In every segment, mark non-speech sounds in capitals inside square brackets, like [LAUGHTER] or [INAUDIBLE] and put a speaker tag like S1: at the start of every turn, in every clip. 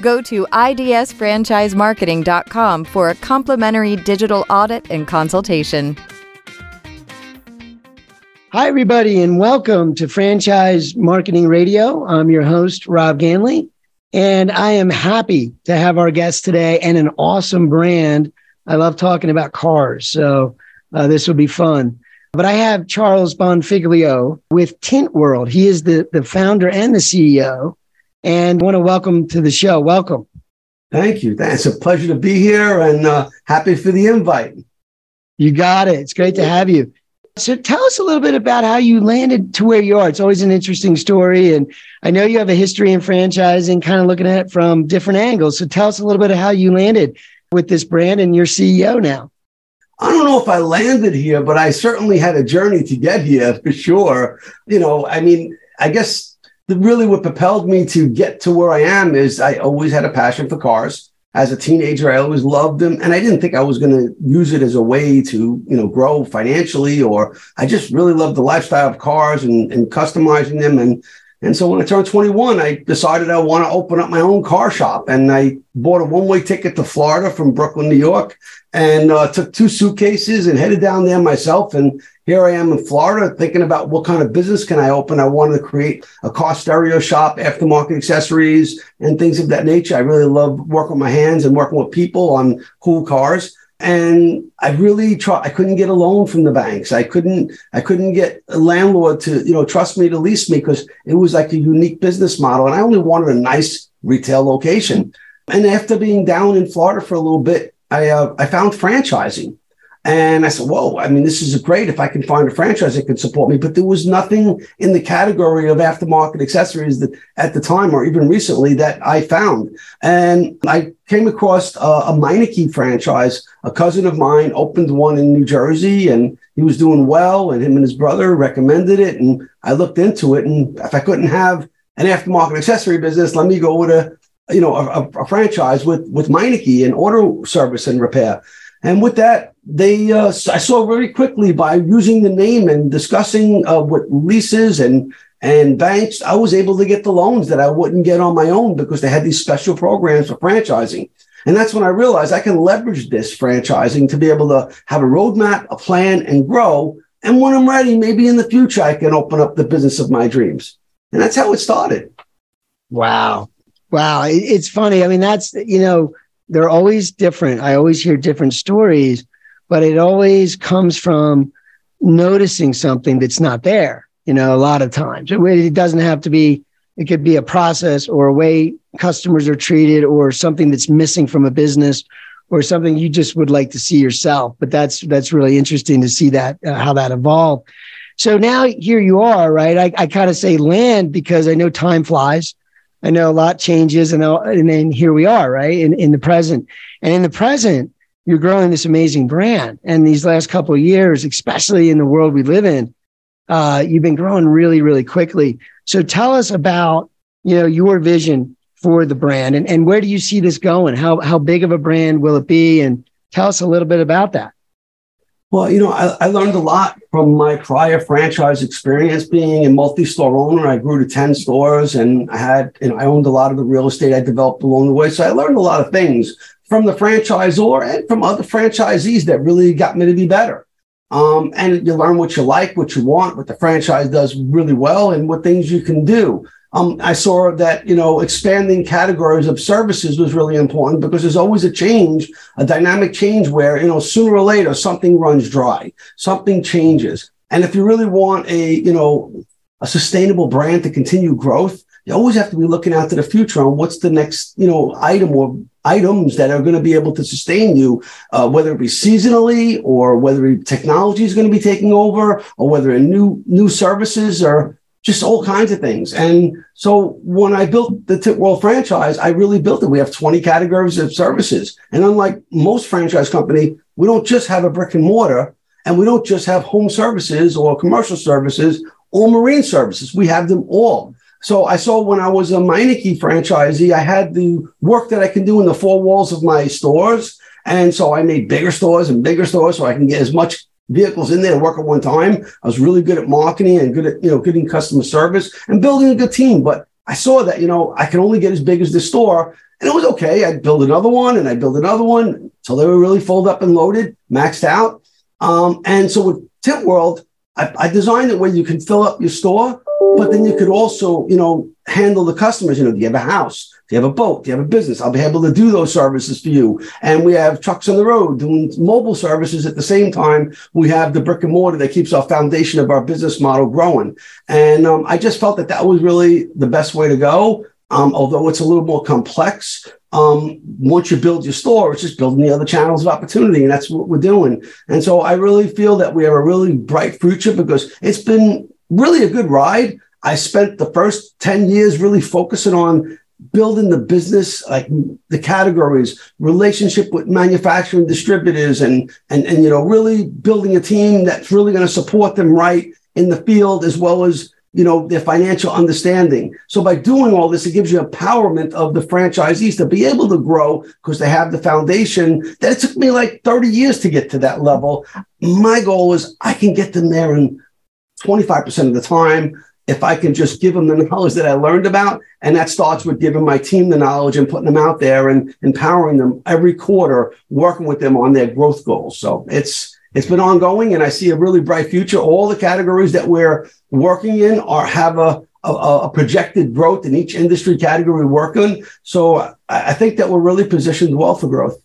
S1: Go to idsfranchisemarketing.com for a complimentary digital audit and consultation.
S2: Hi, everybody, and welcome to Franchise Marketing Radio. I'm your host, Rob Ganley, and I am happy to have our guest today and an awesome brand I love talking about cars. So uh, this will be fun. But I have Charles Bonfiglio with Tint World. He is the, the founder and the CEO and want to welcome to the show. Welcome.
S3: Thank you. It's a pleasure to be here and uh, happy for the invite.
S2: You got it. It's great to have you. So tell us a little bit about how you landed to where you are. It's always an interesting story. And I know you have a history in franchising, kind of looking at it from different angles. So tell us a little bit of how you landed with this brand and you're CEO now?
S3: I don't know if I landed here, but I certainly had a journey to get here [LAUGHS] for sure. You know, I mean, I guess really what propelled me to get to where I am is I always had a passion for cars. As a teenager, I always loved them, and I didn't think I was going to use it as a way to, you know, grow financially. Or I just really loved the lifestyle of cars and, and customizing them. And and so when I turned 21, I decided I want to open up my own car shop. And I bought a one way ticket to Florida from Brooklyn, New York, and uh, took two suitcases and headed down there myself. And here I am in Florida thinking about what kind of business can I open. I wanted to create a car stereo shop, aftermarket accessories, and things of that nature. I really love working with my hands and working with people on cool cars and I really try. I couldn't get a loan from the banks. I couldn't. I couldn't get a landlord to you know trust me to lease me because it was like a unique business model, and I only wanted a nice retail location. And after being down in Florida for a little bit, I uh, I found franchising, and I said, whoa, I mean, this is great if I can find a franchise that could support me. But there was nothing in the category of aftermarket accessories that at the time or even recently that I found. And I came across a, a Meineke franchise. A cousin of mine opened one in New Jersey and he was doing well. And him and his brother recommended it. And I looked into it. And if I couldn't have an aftermarket accessory business, let me go with a, you know, a, a franchise with, with Meineke and auto service and repair. And with that, they uh, I saw very quickly by using the name and discussing uh, with leases and and banks, I was able to get the loans that I wouldn't get on my own because they had these special programs for franchising. And that's when I realized I can leverage this franchising to be able to have a roadmap, a plan, and grow. And when I'm ready, maybe in the future, I can open up the business of my dreams. And that's how it started.
S2: Wow. Wow. It's funny. I mean, that's, you know, they're always different. I always hear different stories, but it always comes from noticing something that's not there. You know, a lot of times it doesn't have to be, it could be a process or a way customers are treated or something that's missing from a business or something you just would like to see yourself. But that's, that's really interesting to see that, uh, how that evolved. So now here you are, right? I, I kind of say land because I know time flies. I know a lot changes, and and then here we are, right in in the present. And in the present, you're growing this amazing brand. And these last couple of years, especially in the world we live in, uh, you've been growing really, really quickly. So tell us about you know your vision for the brand, and and where do you see this going? How how big of a brand will it be? And tell us a little bit about that.
S3: Well, you know, I, I, learned a lot from my prior franchise experience being a multi-store owner. I grew to 10 stores and I had, and I owned a lot of the real estate I developed along the way. So I learned a lot of things from the franchisor and from other franchisees that really got me to be better. Um, and you learn what you like, what you want, what the franchise does really well, and what things you can do um, I saw that you know expanding categories of services was really important because there's always a change, a dynamic change where you know sooner or later something runs dry, something changes, and if you really want a you know a sustainable brand to continue growth, you always have to be looking out to the future on what's the next you know item or items that are going to be able to sustain you, uh, whether it be seasonally or whether technology is going to be taking over or whether new new services are just all kinds of things. And so when I built the Tint World franchise, I really built it. We have 20 categories of services. And unlike most franchise company, we don't just have a brick and mortar and we don't just have home services or commercial services or marine services. We have them all. So I saw when I was a Meineke franchisee, I had the work that I can do in the four walls of my stores. And so I made bigger stores and bigger stores so I can get as much vehicles in there to work at one time. I was really good at marketing and good at, you know, getting customer service and building a good team. But I saw that, you know, I can only get as big as the store. And it was okay. I'd build another one and I'd build another one until they were really folded up and loaded, maxed out. Um, and so with Tint World, I, I designed it where you can fill up your store but then you could also, you know, handle the customers. You know, do you have a house? Do you have a boat? Do you have a business? I'll be able to do those services for you. And we have trucks on the road doing mobile services at the same time. We have the brick and mortar that keeps our foundation of our business model growing. And um, I just felt that that was really the best way to go. Um, although it's a little more complex, um, once you build your store, it's just building the other channels of opportunity. And that's what we're doing. And so I really feel that we have a really bright future because it's been really a good ride. I spent the first 10 years really focusing on building the business, like the categories, relationship with manufacturing distributors, and and and you know, really building a team that's really going to support them right in the field as well as you know their financial understanding. So by doing all this, it gives you empowerment of the franchisees to be able to grow because they have the foundation that it took me like 30 years to get to that level. My goal is I can get them there in 25% of the time if I can just give them the [LAUGHS] knowledge that I learned about. And that starts with giving my team the knowledge and putting them out there and empowering them every quarter, working with them on their growth goals. So it's, it's been ongoing and I see a really bright future. All the categories that we're working in are have a, a, a projected growth in each industry category we work in. So I, I think that we're really positioned well for growth.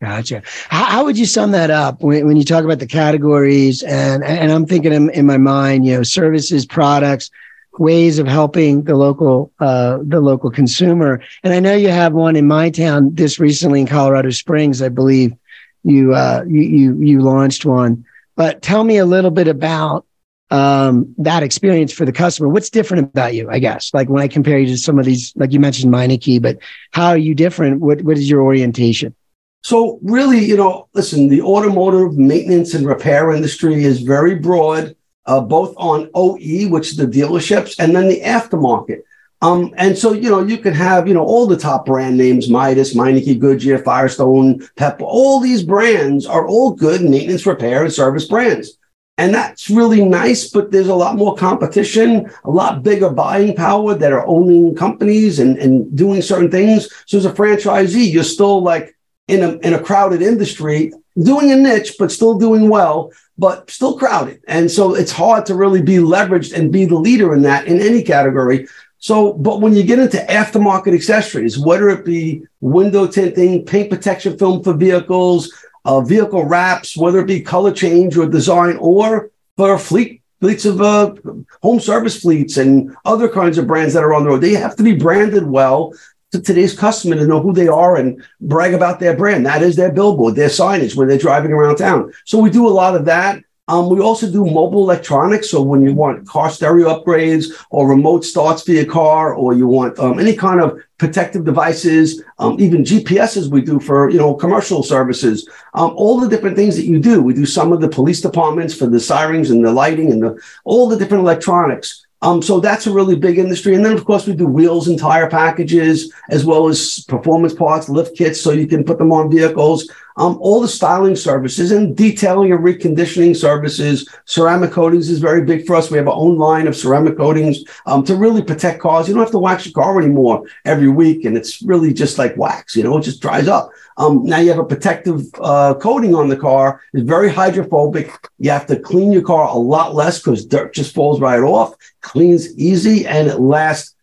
S2: Gotcha. How, how, would you sum that up when, when you talk about the categories? And and I'm thinking in, in my mind, you know, services, products, ways of helping the local uh, the local consumer. And I know you have one in my town this recently in Colorado Springs, I believe. You uh, you you, launched one, but tell me a little bit about um, that experience for the customer. What's different about you? I guess like when I compare you to some of these, like you mentioned Meineke, but how are you different? What what is your orientation?
S3: So really, you know, listen, the automotive maintenance and repair industry is very broad, uh, both on OE, which is the dealerships, and then the aftermarket. Um, and so, you know, you can have, you know, all the top brand names, Midas, Meineke, Goodyear, Firestone, Pep, all these brands are all good maintenance, repair, and service brands. And that's really nice, but there's a lot more competition, a lot bigger buying power that are owning companies and, and doing certain things. So as a franchisee, you're still like in a in a crowded industry, doing a niche but still doing well, but still crowded. And so it's hard to really be leveraged and be the leader in that in any category. So, but when you get into aftermarket accessories, whether it be window tinting, paint protection film for vehicles, uh, vehicle wraps, whether it be color change or design, or for fleet fleets of uh, home service fleets and other kinds of brands that are on the road, they have to be branded well to today's customer to know who they are and brag about their brand. That is their billboard, their signage when they're driving around town. So we do a lot of that. Um, we also do mobile electronics. So when you want car stereo upgrades or remote starts for your car, or you want um, any kind of protective devices, um, even GPSs we do for you know commercial services. Um, all the different things that you do. We do some of the police departments for the sirens and the lighting and the all the different electronics. Um, so that's a really big industry. And then, of course, we do wheels and tire packages, as well as performance parts, lift kits, so you can put them on vehicles. Um, all the styling services and detailing and reconditioning services. Ceramic coatings is very big for us. We have our own line of ceramic coatings um, to really protect cars. You don't have to wax your car anymore every week, and it's really just like wax. You know, it just dries up. Um, now you have a protective uh, coating on the car. It's very hydrophobic. You have to clean your car a lot less because dirt just falls right off. Cleans easy and it lasts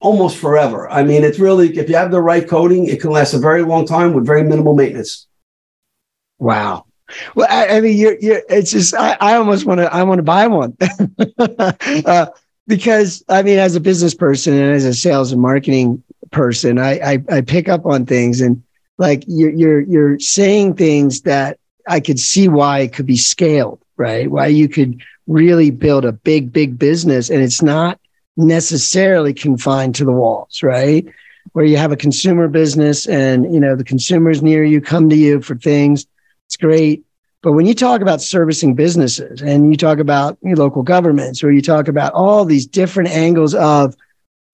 S3: almost forever. I mean, it's really if you have the right coating, it can last a very long time with very minimal maintenance.
S2: Wow. Well, I, I mean, you're, you're, it's just, I, I almost want to, I want to buy one. [LAUGHS] uh, because I mean, as a business person and as a sales and marketing person, I, I, I pick up on things and like you're you're you're saying things that I could see why it could be scaled, right? Why you could really build a big, big business. And it's not necessarily confined to the walls, right? Where you have a consumer business and, you know, the consumers near you come to you for things. It's great. But when you talk about servicing businesses and you talk about local governments or you talk about all these different angles of,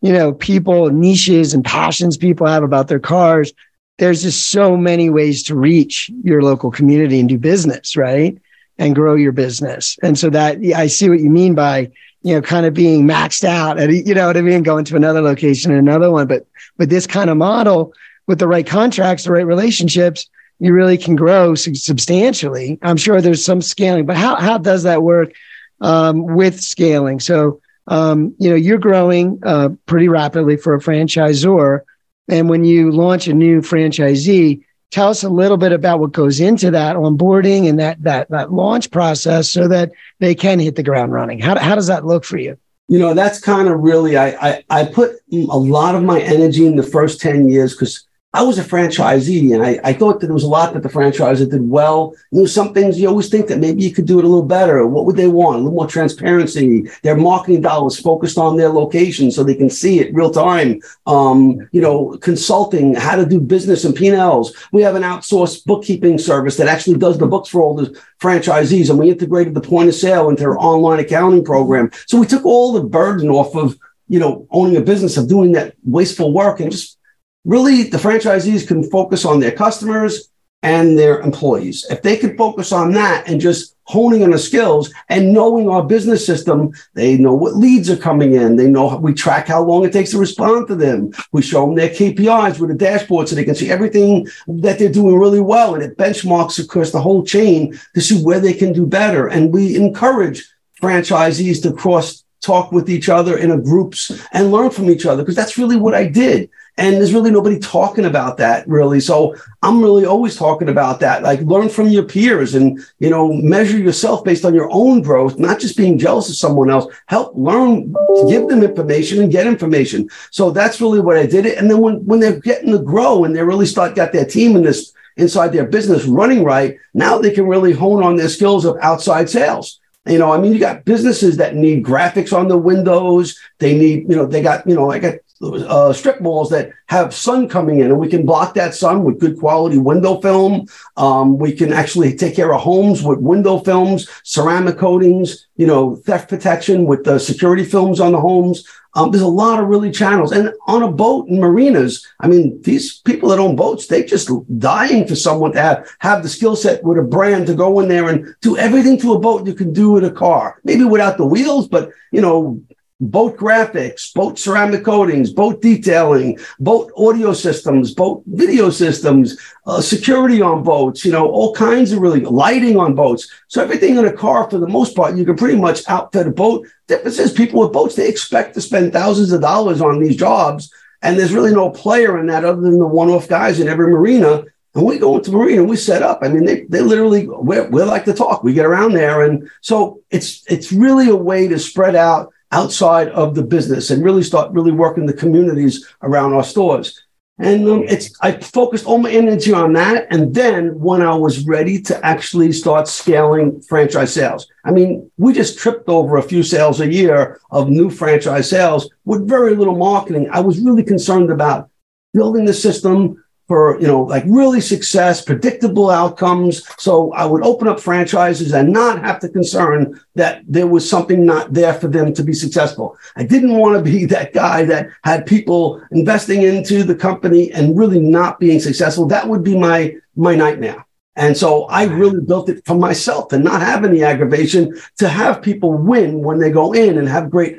S2: you know, people, niches and passions people have about their cars, there's just so many ways to reach your local community and do business, right? And grow your business. And so that I see what you mean by, you know, kind of being maxed out and you know what I mean, going to another location and another one. But with this kind of model, with the right contracts, the right relationships, you really can grow substantially. I'm sure there's some scaling, but how, how does that work um, with scaling? So, um, you know, you're growing uh, pretty rapidly for a franchisor. And when you launch a new franchisee, tell us a little bit about what goes into that onboarding and that that that launch process so that they can hit the ground running. How, how does that look for you?
S3: You know, that's kind of really I, I I put a lot of my energy in the first 10 years because I was a franchisee and I, I thought that there was a lot that the franchisor did well. You know, some things you always think that maybe you could do it a little better. What would they want? A little more transparency. Their marketing dollars focused on their location so they can see it real time. Um, you know, consulting, how to do business and P&Ls. We have an outsourced bookkeeping service that actually does the books for all the franchisees and we integrated the point of sale into our online accounting program. So we took all the burden off of, you know, owning a business of doing that wasteful work and just really the franchisees can focus on their customers and their employees. If they can focus on that and just honing on the skills and knowing our business system, they know what leads are coming in. They know we track how long it takes to respond to them. We show them their KPIs with a dashboard so they can see everything that they're doing really well. And it benchmarks across the whole chain to see where they can do better. And we encourage franchisees to cross talk with each other in a groups and learn from each other because that's really what I did. And there's really nobody talking about that really. So I'm really always talking about that. Like learn from your peers and, you know, measure yourself based on your own growth, not just being jealous of someone else. Help learn, give them information and get information. So that's really what I did. It. And then when, when they're getting to grow and they really start got their team in this inside their business running right, now they can really hone on their skills of outside sales. You know, I mean, you got businesses that need graphics on the windows. They need, you know, they got, you know, I got uh, strip malls that have sun coming in, and we can block that sun with good quality window film. Um, we can actually take care of homes with window films, ceramic coatings, you know, theft protection with the security films on the homes. Um, there's a lot of really channels. And on a boat in marinas, I mean, these people that own boats, they're just dying for someone to have, have the skill set with a brand to go in there and do everything to a boat you can do with a car. Maybe without the wheels, but you know, boat graphics, boat ceramic coatings, boat detailing, boat audio systems, boat video systems, uh, security on boats, you know, all kinds of really lighting on boats. So everything in a car, for the most part, you can pretty much outfit a boat. Difference is people with boats, they expect to spend thousands of dollars on these jobs. And there's really no player in that other than the one-off guys in every marina. And we go into marina and we set up. I mean, they, they literally, we like to talk. We get around there. And so it's, it's really a way to spread out outside of the business and really start really working the communities around our stores. And um, it's I focused all my energy on that. And then when I was ready to actually start scaling franchise sales, I mean, we just tripped over a few sales a year of new franchise sales with very little marketing. I was really concerned about building the system, for you know like really success predictable outcomes. So i would open up franchises and not have to concern that there was something not there for them to be successful. I didn't want to be [LAUGHS] that guy that had people investing into the company and really not being successful. That would be my my nightmare. And so I really built it for myself to not have any aggravation, to have people win when they go in and have great,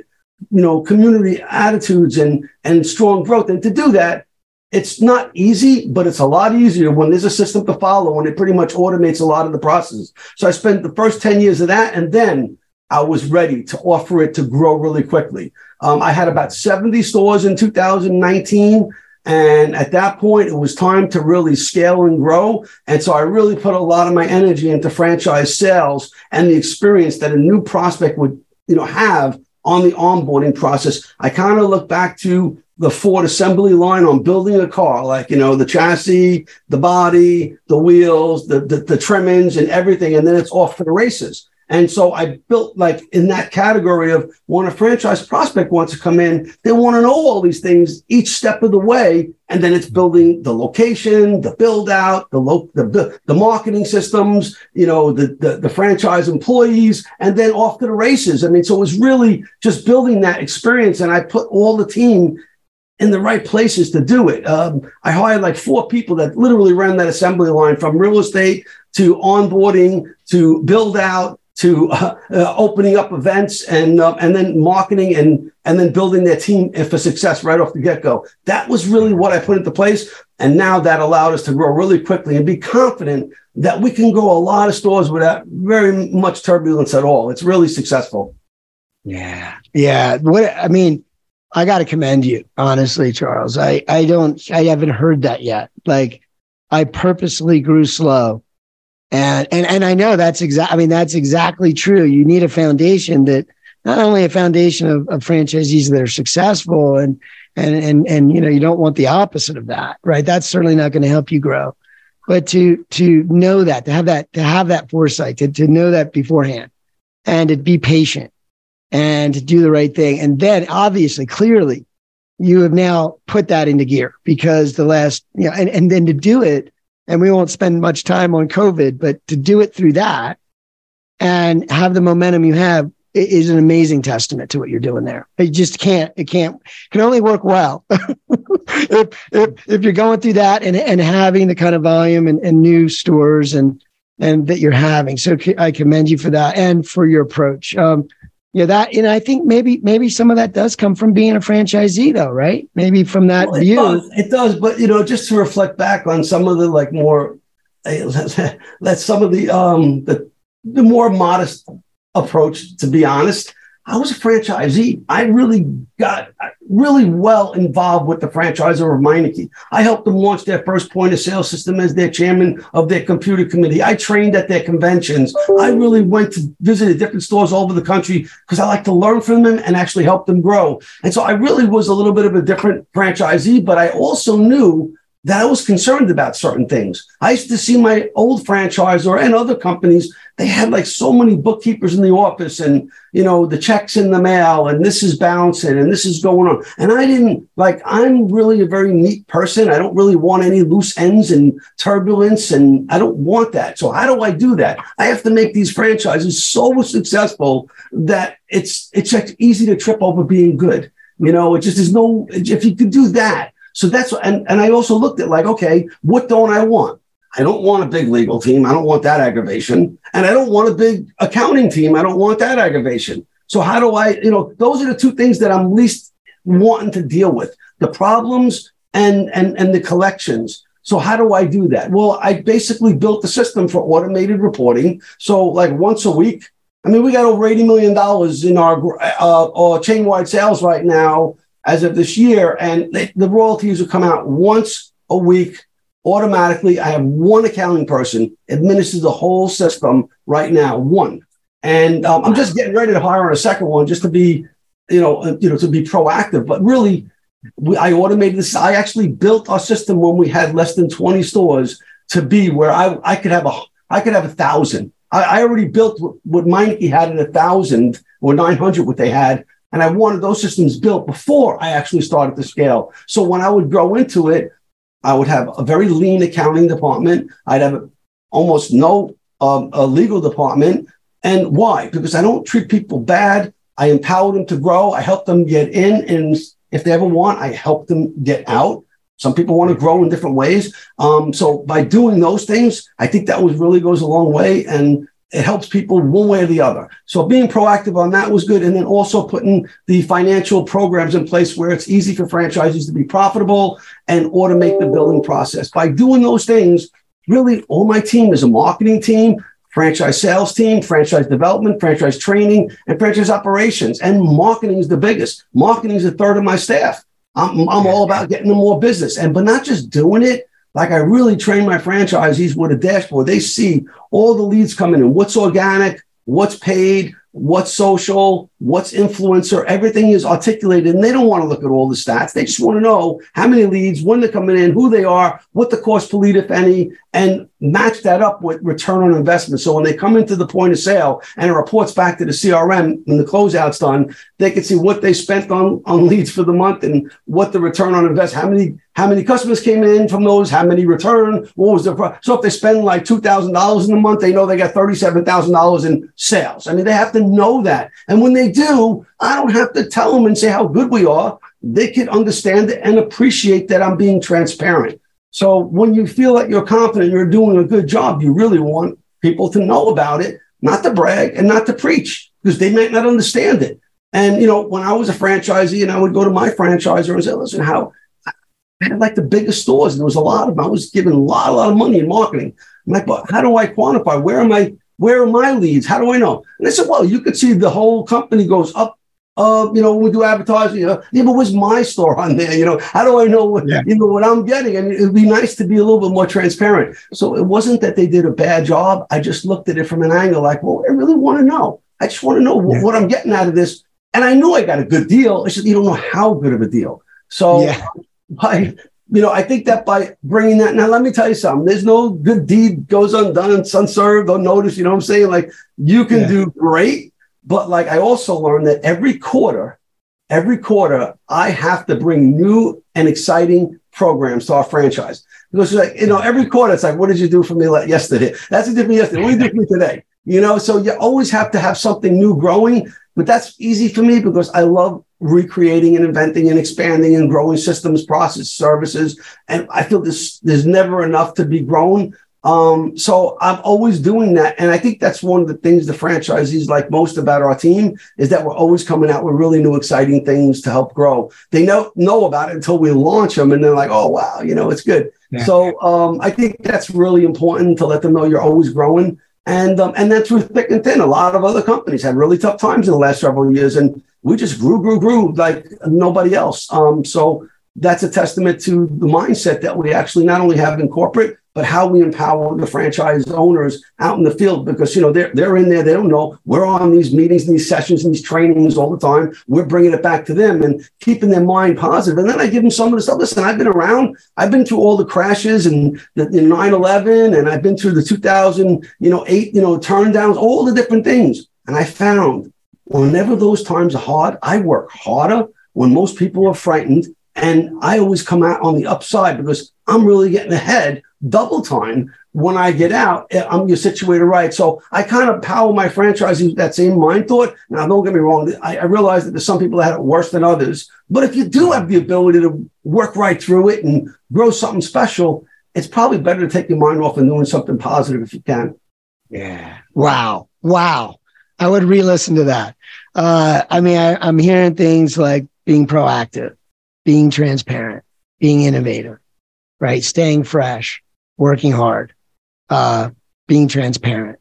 S3: you know, community attitudes and, and strong growth. And to do that, it's not easy, but it's a lot easier when there's a system to follow and it pretty much automates a lot of the processes. So I spent the first 10 years of that and then I was ready to offer it to grow really quickly. Um, I had about 70 stores in 2019. And at that point, it was time to really scale and grow. And so I really put a lot of my energy into franchise sales and the experience that a new prospect would, you know, have on the onboarding process. I kind of look back to the Ford assembly line on building a car, like, you know, the chassis, the body, the wheels, the, the, the trimmings and everything. And then it's off for the races. And so I built like in that category of when a franchise prospect wants to come in, they want to know all these things each step of the way. And then it's building the location, the build out, the lo- the, the marketing systems, you know, the, the, the franchise employees, and then off to the races. I mean, so it was really just building that experience. And I put all the team in the right places to do it. Um, I hired like four people that literally ran that assembly line from real estate to onboarding to build out to uh, uh, opening up events and uh, and then marketing and and then building their team for success right off the get go. That was really what I put into place, and now that allowed us to grow really quickly and be confident that we can grow a lot of stores without very much turbulence at all. It's really successful.
S2: Yeah, yeah. What I mean, I got to commend you, honestly, Charles. I I don't I haven't heard that yet. Like I purposely grew slow and and and I know that's exact. I mean, that's exactly true. You need a foundation that not only a foundation of, of franchisees that are successful and and and and you know you don't want the opposite of that, right? That's certainly not going to help you grow. But to to know that, to have that, to have that foresight, to, to know that beforehand, and to be patient and to do the right thing, and then obviously, clearly, you have now put that into gear because the last, you know, and, and then to do it and we won't spend much time on COVID, but to do it through that and have the momentum you have is an amazing testament to what you're doing there. It just can't, it can't, can only work well [LAUGHS] if, if, if you're going through that and, and having the kind of volume and, and new stores and, and that you're having. So I commend you for that and for your approach. Um, yeah, that, and I think maybe, maybe some of that does come from being a franchisee though, right? Maybe from that well, it view.
S3: Does. It does. But, you know, just to reflect back on some of the like more, [LAUGHS] let's some of the, um, the, the more modest approach, to be honest, I was a franchisee. I really got really well involved with the franchisor of Meineke. I helped them launch their first point of sale system as their chairman of their computer committee. I trained at their conventions. I really went to visit different stores all over the country because I like to learn from them and actually help them grow. And so I really was a little bit of a different franchisee, but I also knew that I was concerned about certain things. I used to see my old franchisor and other companies, they had like so many bookkeepers in the office and, you know, the checks in the mail and this is bouncing and this is going on. And I didn't like, I'm really a very neat person. I don't really want any loose ends and turbulence and I don't want that. So how do I do that? I have to make these franchises so successful that it's, it's easy to trip over being good. You know, it just is no, if you could do that, so that's and and I also looked at like, okay, what don't I want? I don't want a big legal team. I don't want that aggravation. And I don't want a big accounting team. I don't want that aggravation. So how do I, you know, those are the two things that I'm least wanting to deal with. The problems and and and the collections. So how do I do that? Well, I basically built the system for automated reporting. So like once a week, I mean, we got over $80 million in our, uh, our chain-wide sales right now as of this year, and the royalties will come out once a week automatically. I have one accounting person administers the whole system right now, one, and um, I'm just getting ready to hire on a second one just to be, you know, uh, you know, to be proactive. But really, we, I automated this. I actually built our system when we had less than 20 stores to be where I, I could have a I could have a thousand. I, I already built what, what Meineke had at a thousand or 900, what they had. And I wanted those systems built before I actually started to scale. So when I would grow into it, I would have a very lean accounting department. I'd have almost no um, a legal department. And why? Because I don't treat people bad. I empower them to grow. I help them get in. And if they ever want, I help them get out. Some people want to grow in different ways. Um, so by doing those things, I think that was really goes a long way. And it helps people one way or the other. So being proactive on that was good. And then also putting the financial programs in place where it's easy for franchises to be profitable and automate the billing process. By doing those things, really all my team is a marketing team, franchise sales team, franchise development, franchise training, and franchise operations. And marketing is the biggest. Marketing is a third of my staff. I'm, I'm all about getting them more business and, but not just doing it, like I really train my franchisees with a dashboard. They see all the leads coming in, what's organic, what's paid, what's social, what's influencer, everything is articulated and they don't want to look at all the stats. They just want to know how many leads, when they're coming in, who they are, what the cost per lead, if any, and match that up with return on investment. So when they come into the point of sale and it reports back to the CRM when the closeout's done, they can see what they spent on, on leads for the month and what the return on investment, how many how many customers came in from those, how many returned, what was the pro- so if they spend like two thousand dollars in a month, they know they got thirty seven thousand dollars in sales. I mean, they have to know that, and when they do, I don't have to tell them and say how good we are. They can understand it and appreciate that I'm being transparent. So when you feel that you're confident, you're doing a good job, you really want people to know about it, not to brag and not to preach because they might not understand it. And you know, when I was a franchisee and I would go to my franchisor and say, listen, how I had like the biggest stores, and there was a lot of them. I was giving a lot, a lot of money in marketing. I'm like, but how do I quantify? Where am I? Where are my leads? How do I know? And they said, well, you could see the whole company goes up. Uh, you know, when we do advertising, you know, yeah, but where's my store on there? You know, how do I know what yeah. you know what I'm getting? And it'd be nice to be a little bit more transparent. So it wasn't that they did a bad job. I just looked at it from an angle like, well, I really want to know. I just want to know yeah. what I'm getting out of this. And I knew I got a good deal. It's just you don't know how good of a deal. So yeah by you know, I think that by bringing that now, let me tell you something. There's no good deed goes undone, unserved, unnoticed. You know what I'm saying? Like you can yeah. do great, but like I also learned that every quarter, every quarter, I have to bring new and exciting programs to our franchise because like you know every quarter it's like what did you do for me like yesterday that's a different yesterday what did you do for me today you know so you always have to have something new growing but that's easy for me because i love recreating and inventing and expanding and growing systems, process, services. And I feel this there's never enough to be grown. Um, so I'm always doing that. And I think that's one of the things the franchisees like most about our team is that we're always coming out with really new, exciting things to help grow. They know, know about it until we launch them and they're like, oh, wow, you know, it's good. Yeah. So um, I think that's really important to let them know you're always growing. And, um, and that's with thick and thin. A lot of other companies had really tough times in the last several years. And we just grew, grew, grew like nobody else. Um, so that's a testament to the mindset that we actually not only have in corporate, but how we empower the franchise owners out in the field because you know they're they're in there. They don't know. We're on these meetings and these sessions and these trainings all the time. We're bringing it back to them and keeping their mind positive. and then I give them some of the stuff. Listen I've been around. I've been through all the crashes and the, the 9/11 and I've been through the 2000 you know 8 you know turn downs all the different things. And I found whenever those times are hard, I work harder when most people are frightened. And I always come out on the upside because I'm really getting ahead double time when I get out. Eh, I'm you're situated right. So I kind of power my franchisees with that same mind thought. Now, don't get me wrong. I, I realize that there's some people that had it worse than others. But if you do have the ability to work right through it and grow something special, it's probably better to take your mind off and doing something positive if you can.
S2: Yeah. Wow. Wow. I would re-listen to that. Uh, I mean, I, I'm hearing things like being proactive, being transparent, being innovative, right? Staying fresh, working hard, uh, being transparent.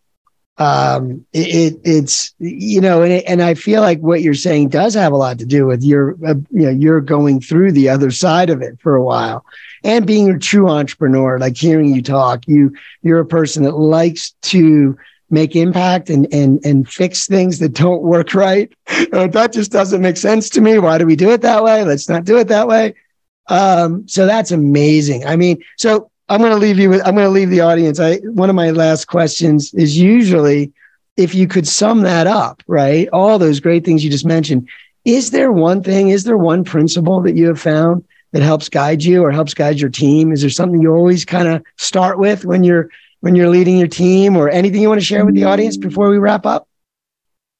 S2: Um, it, it, it's you know, and it, and I feel like what you're saying does have a lot to do with your uh, you know you're going through the other side of it for a while, and being a true entrepreneur. Like hearing you talk, you you're a person that likes to make impact and and and fix things that don't work right. [LAUGHS] Uh, that just doesn't make sense to me. Why do we do it that way? Let's not do it that way. Um, so that's amazing. I mean, so I'm going to leave you with. I'm going to leave the audience. I one of my last questions is usually if you could sum that up, right? All those great things you just mentioned. Is there one thing? Is there one principle that you have found that helps guide you or helps guide your team? Is there something you always kind of start with when you're when you're leading your team or anything you want to share with the audience before we wrap up?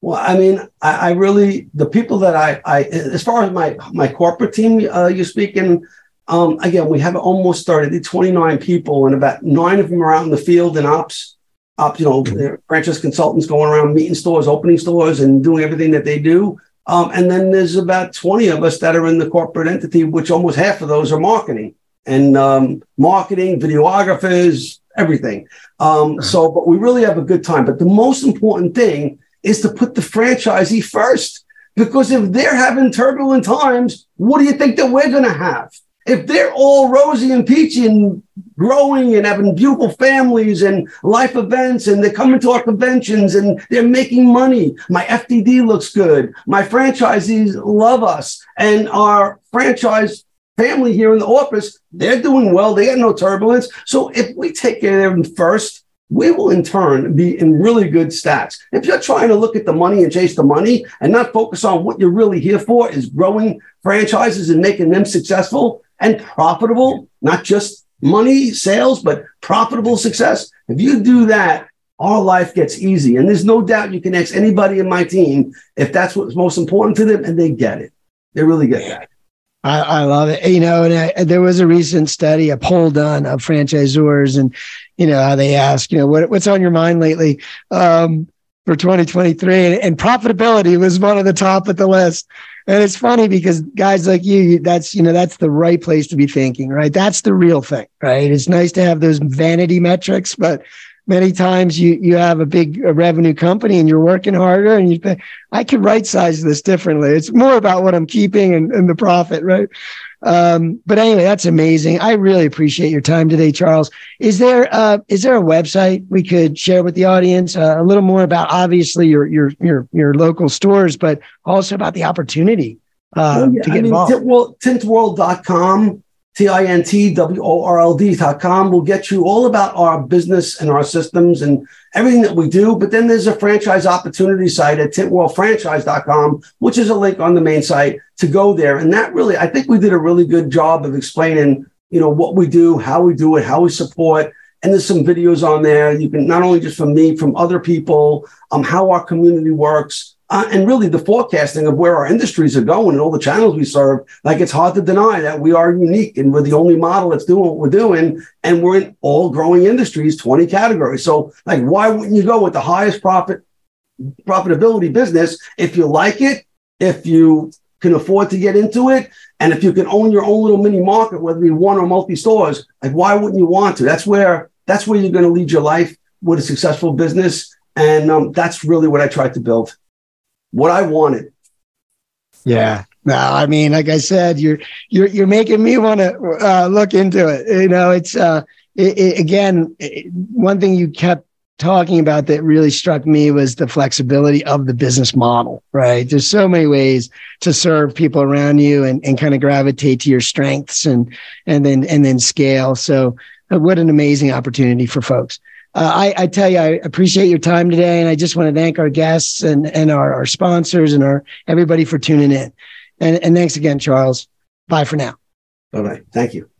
S3: Well, I mean, I, I really the people that I, I as far as my my corporate team, uh, you speak in. Um, again, we have almost started 29 people, and about nine of them are out in the field and ops, ops, you know, franchise consultants going around meeting stores, opening stores, and doing everything that they do. Um, and then there's about 20 of us that are in the corporate entity, which almost half of those are marketing and um, marketing, videographers, everything. Um, [LAUGHS] so, but we really have a good time. But the most important thing is to put the franchisee first. Because if they're having turbulent times, what do you think that we're going to have? If they're all rosy and peachy and growing and having beautiful families and life events, and they're coming to our conventions and they're making money. My FDD looks good. My franchisees love us, and our franchise family here in the office, they're doing well. They got no turbulence. So if we take care of them first, we will in turn be in really good stats. If you're trying to look at the money and chase the money and not focus on what you're really here for is growing franchises and making them successful and profitable, not just money, sales, but profitable success. If you do that, our life gets easy. And there's no doubt you can ask anybody in my team if that's what's most important to them, and they get it. They really get that.
S2: I, I love it. You know, and I, there was a recent study, a poll done of franchisors, and you know how they ask, you know, what, what's on your mind lately um, for 2023, and, and profitability was one of the top of the list. And it's funny because guys like you, that's, you know, that's the right place to be thinking, right? That's the real thing, right? It's nice to have those vanity metrics, but many times you, you have a big revenue company and you're working harder and you think, I could right size this differently. It's more about what I'm keeping and, and the profit, right? Um, but anyway, that's amazing. I really appreciate your time today, Charles. Is there uh, is there a website we could share with the audience uh, a little more about obviously your your your your local stores, but also about the opportunity uh, yeah. to get I mean, involved?
S3: T- well, tintworld.com T-I-N-T-W-O-R-L-D.com will get you all about our business and our systems and everything that we do. But then there's a franchise opportunity site at tintworldfranchise.com, which is a link on the main site to go there. And that really, I think we did a really good job of explaining, you know, what we do, how we do it, how we support. And there's some videos on there. You can not only just from me, from other people, um, how our community works uh, and really the forecasting of where our industries are going and all the channels we serve, like it's hard to deny that we are unique and we're the only model that's doing what we're doing. And we're in all growing industries, 20 categories. So like, why wouldn't you go with the highest profit profitability business if you like it, if you can afford to get into it, and if you can own your own little mini market, whether it be one or multi stores, like why wouldn't you want to? That's where that's where you're going to lead your life with a successful business. And um, that's really what I tried to build what I wanted.
S2: Yeah. No, I mean, like I said, you're you're you're making me want to uh, look into it. You know, it's uh, it, it, again it, one thing you kept talking about that really struck me was the flexibility of the business model. Right? There's so many ways to serve people around you and and kind of gravitate to your strengths and and then and then scale. So, uh, what an amazing opportunity for folks uh, I, I, tell you, I appreciate your time today, and I just want to thank our guests and and our, our sponsors and our everybody for tuning in. And, and thanks again, Charles. Bye for now.
S3: Bye bye. Thank you.